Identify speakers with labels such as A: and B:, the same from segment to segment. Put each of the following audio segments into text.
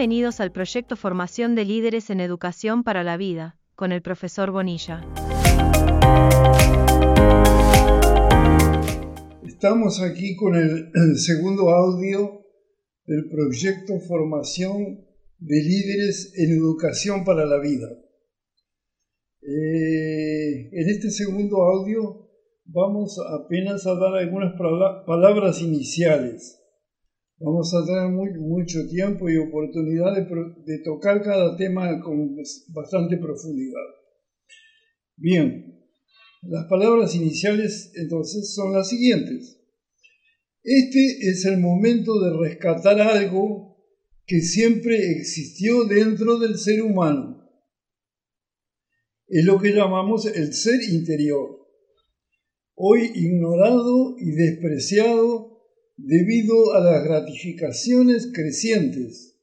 A: Bienvenidos al proyecto Formación de Líderes en Educación para la Vida, con el profesor Bonilla.
B: Estamos aquí con el, segundo audio del proyecto Formación de Líderes en Educación para la Vida. Eh, en este segundo audio vamos apenas a dar algunas palabras iniciales Vamos a tener mucho tiempo y oportunidad de, tocar cada tema con bastante profundidad. Bien, las palabras iniciales entonces son las siguientes. Este es el momento de rescatar algo que siempre existió dentro del ser humano. Es lo que llamamos el ser interior, hoy ignorado y despreciado debido a las gratificaciones crecientes,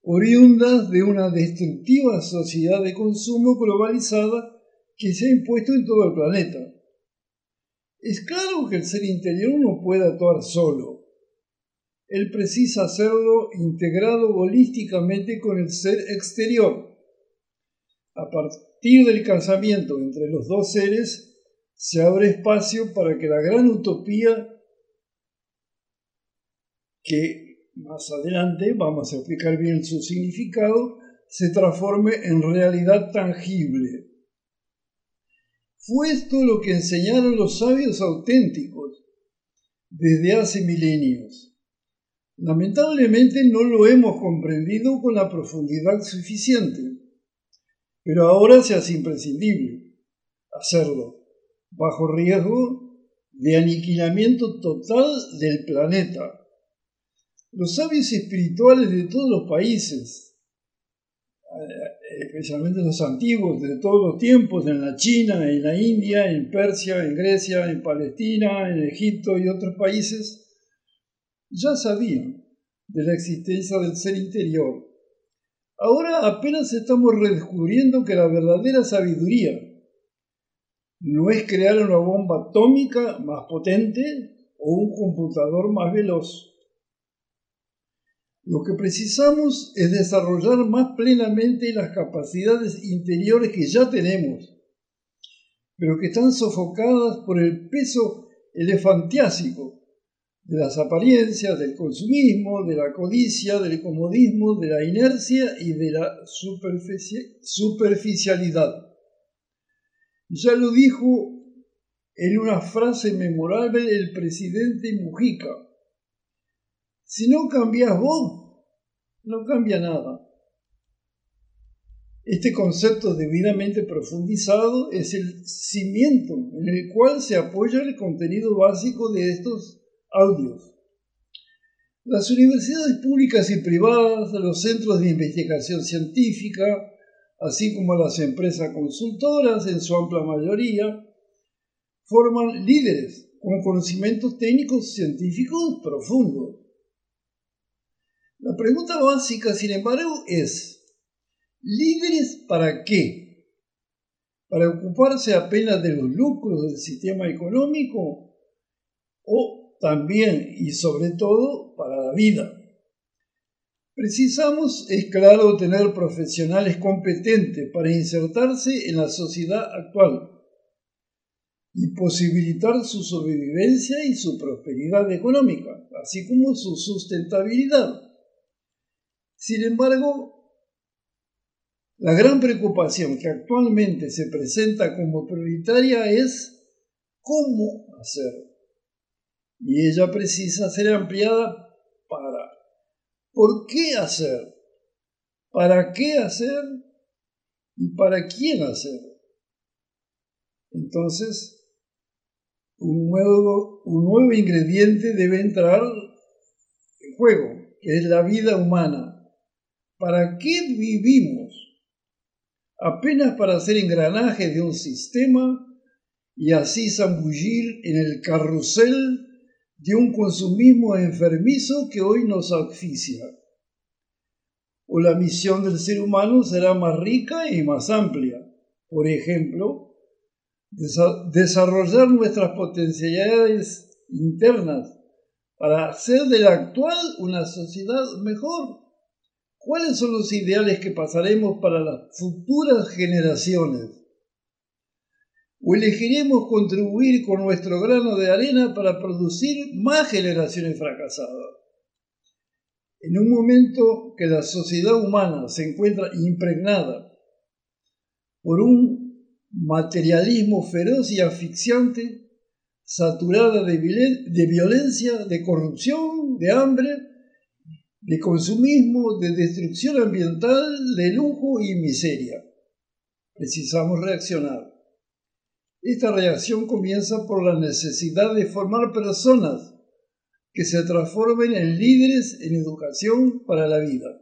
B: oriundas de una destructiva sociedad de consumo globalizada que se ha impuesto en todo el planeta. Es claro que el ser interior no puede actuar solo. Él precisa hacerlo integrado holísticamente con el ser exterior. A partir del casamiento entre los dos seres, se abre espacio para que la gran utopía que más adelante vamos a explicar bien su significado, se transforme en realidad tangible. Fue esto lo que enseñaron los sabios auténticos desde hace milenios. Lamentablemente no lo hemos comprendido con la profundidad suficiente, pero ahora se hace imprescindible hacerlo, bajo riesgo de aniquilamiento total del planeta los sabios espirituales de todos los países, eh, especialmente los antiguos, de todos los tiempos, en la China, en la India, en Persia, en Grecia, en Palestina, en Egipto y otros países, ya sabían de la existencia del ser interior. Ahora apenas estamos redescubriendo que la verdadera sabiduría no es crear una bomba atómica más potente o un computador más veloz lo que precisamos es desarrollar más plenamente las capacidades interiores que ya tenemos, pero que están sofocadas por el peso elefantiásico de las apariencias, del consumismo, de la codicia, del comodismo, de la inercia y de la superficialidad. Ya lo dijo en una frase memorable el presidente Mujica si no cambias vos, no cambia nada. Este concepto debidamente profundizado es el cimiento en el cual se apoya el contenido básico de estos audios. Las universidades públicas y privadas, los centros de investigación científica, así como las empresas consultoras en su amplia mayoría, forman líderes con conocimientos técnicos científicos profundos la pregunta básica, sin embargo, es, ¿líderes para qué? ¿Para ocuparse apenas de los lucros del sistema económico? ¿O también y sobre todo para la vida? Precisamos, es claro, tener profesionales competentes para insertarse en la sociedad actual y posibilitar su sobrevivencia y su prosperidad económica, así como su sustentabilidad. Sin embargo, la gran preocupación que actualmente se presenta como prioritaria es cómo hacer. Y ella precisa ser ampliada para ¿por qué hacer? ¿Para qué hacer? ¿Y para quién hacer? Entonces, un nuevo, un nuevo ingrediente debe entrar en juego, que es la vida humana ¿Para qué vivimos? Apenas para ser engranaje de un sistema y así zambullir en el carrusel de un consumismo enfermizo que hoy nos asfixia. O la misión del ser humano será más rica y más amplia. Por ejemplo, desarrollar nuestras potencialidades internas para hacer de la actual una sociedad mejor ¿Cuáles son los ideales que pasaremos para las futuras generaciones? ¿O elegiremos contribuir con nuestro grano de arena para producir más generaciones fracasadas? En un momento que la sociedad humana se encuentra impregnada por un materialismo feroz y asfixiante, saturada de, violencia, de corrupción, de hambre, de consumismo, de destrucción ambiental, de lujo y miseria. Precisamos reaccionar. Esta reacción comienza por la necesidad de formar personas que se transformen en líderes en educación para la vida.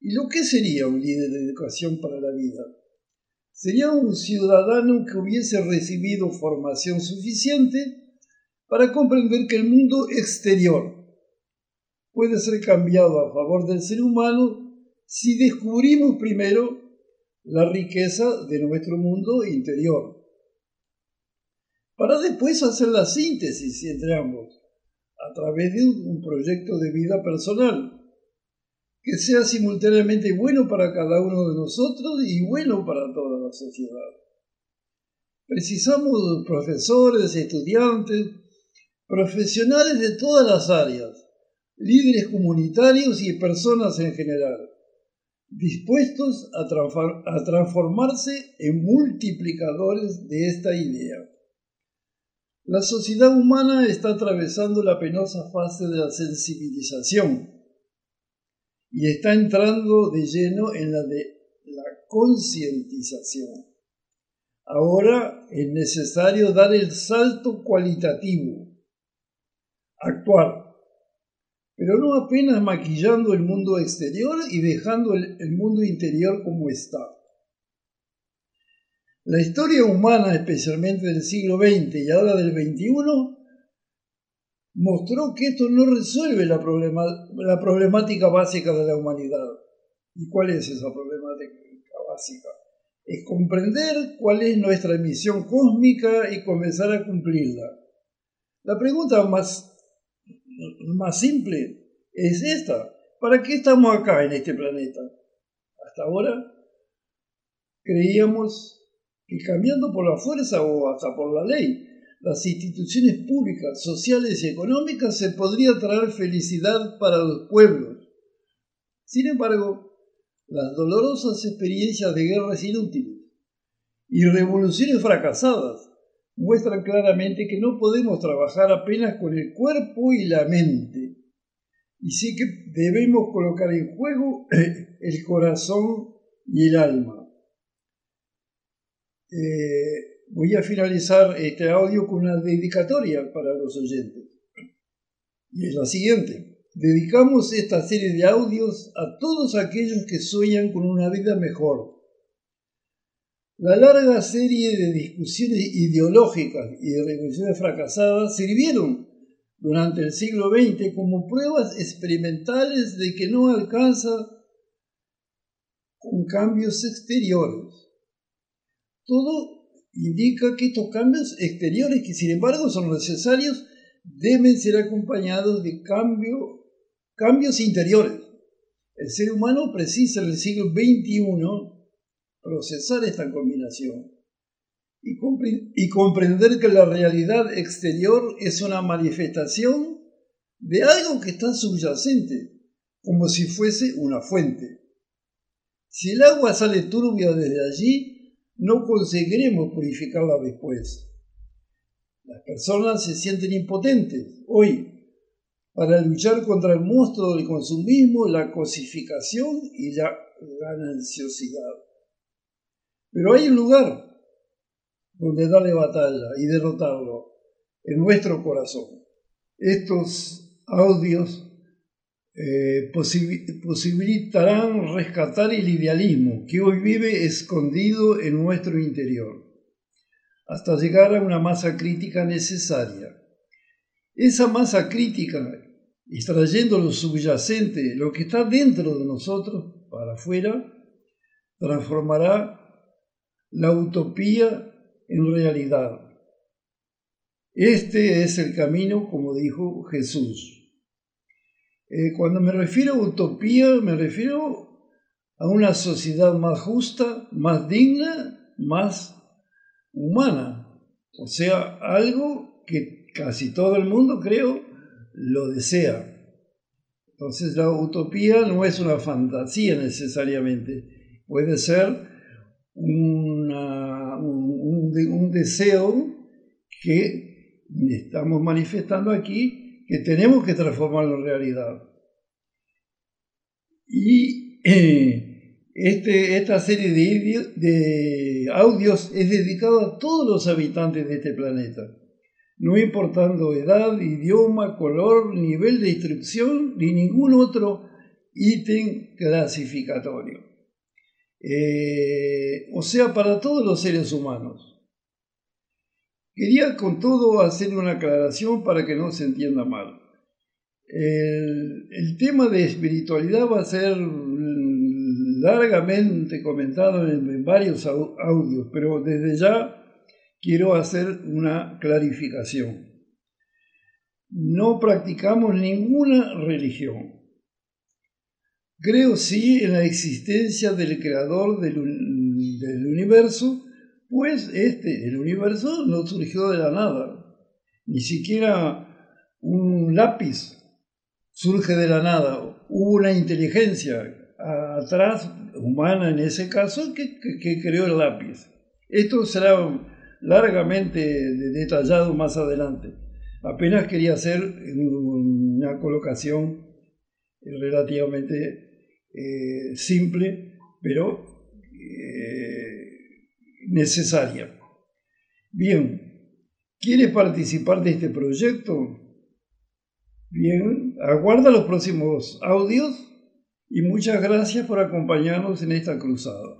B: ¿Y lo que sería un líder de educación para la vida? Sería un ciudadano que hubiese recibido formación suficiente para comprender que el mundo exterior puede ser cambiado a favor del ser humano si descubrimos primero la riqueza de nuestro mundo interior, para después hacer la síntesis entre ambos a través de un proyecto de vida personal que sea simultáneamente bueno para cada uno de nosotros y bueno para toda la sociedad. Precisamos profesores, estudiantes, profesionales de todas las áreas, líderes comunitarios y personas en general, dispuestos a, transformarse en multiplicadores de esta idea. La sociedad humana está atravesando la penosa fase de la sensibilización y está entrando de lleno en la de la concientización. Ahora es necesario dar el salto cualitativo, actuar, pero no apenas maquillando el mundo exterior y dejando el, el mundo interior como está. La historia humana, especialmente del siglo XX y ahora del XXI, mostró que esto no resuelve la, la problemática básica de la humanidad. ¿Y cuál es esa problemática básica? Es comprender cuál es nuestra misión cósmica y comenzar a cumplirla. La pregunta más, más simple es esta. ¿Para qué estamos acá en este planeta? Hasta ahora creíamos que cambiando por la fuerza o hasta por la ley, las instituciones públicas, sociales y económicas se podría traer felicidad para los pueblos. Sin embargo, las dolorosas experiencias de guerras inútiles y revoluciones fracasadas muestran claramente que no podemos trabajar apenas con el cuerpo y la mente. Y sí que debemos colocar en juego el corazón y el alma. Eh, voy a finalizar este audio con una dedicatoria para los oyentes. Y es la siguiente. Dedicamos esta serie de audios a todos aquellos que sueñan con una vida mejor. La larga serie de discusiones ideológicas y de revoluciones fracasadas sirvieron durante el siglo XX como pruebas experimentales de que no alcanza con cambios exteriores todo indica que estos cambios exteriores, que sin embargo son necesarios, deben ser acompañados de cambios interiores. El ser humano precisa en el siglo XXI procesar esta combinación y, comprender que la realidad exterior es una manifestación de algo que está subyacente, como si fuese una fuente. Si el agua sale turbia desde allí, no conseguiremos purificarla después. Las personas se sienten impotentes hoy para luchar contra el monstruo del consumismo, la cosificación y la gananciosidad. Pero hay un lugar donde darle batalla y derrotarlo, en nuestro corazón. Estos audios eh, posibilitarán rescatar el idealismo que hoy vive escondido en nuestro interior, hasta llegar a una masa crítica necesaria. Esa masa crítica, extrayendo lo subyacente, lo que está dentro de nosotros, para afuera, transformará la utopía en realidad. Este es el camino, como dijo Jesús. Eh, cuando me refiero a utopía, me refiero a una sociedad más justa, más digna, más humana. O sea, algo que casi todo el mundo, creo, lo desea. Entonces la utopía no es una fantasía necesariamente, puede ser un, un deseo que estamos manifestando aquí, que tenemos que transformarlo en realidad. Y eh, este, esta serie de, de audios es dedicada a todos los habitantes de este planeta, no importando edad, idioma, color, nivel de instrucción ni ningún otro ítem clasificatorio. Eh, o sea, para todos los seres humanos. Quería con todo hacer una aclaración para que no se entienda mal. El, tema de espiritualidad va a ser largamente comentado en, varios audios, pero desde ya quiero hacer una clarificación. No practicamos ninguna religión. Creo sí en la existencia del creador del, universo, pues este, el universo no surgió de la nada. Ni siquiera un lápiz surge de la nada. Hubo una inteligencia atrás, humana en ese caso, que, creó el lápiz. Esto será largamente detallado más adelante. Apenas quería hacer una colocación relativamente eh, simple, pero eh, necesaria. Bien, ¿quiere participar de este proyecto? Bien, aguarda los próximos audios y muchas gracias por acompañarnos en esta cruzada.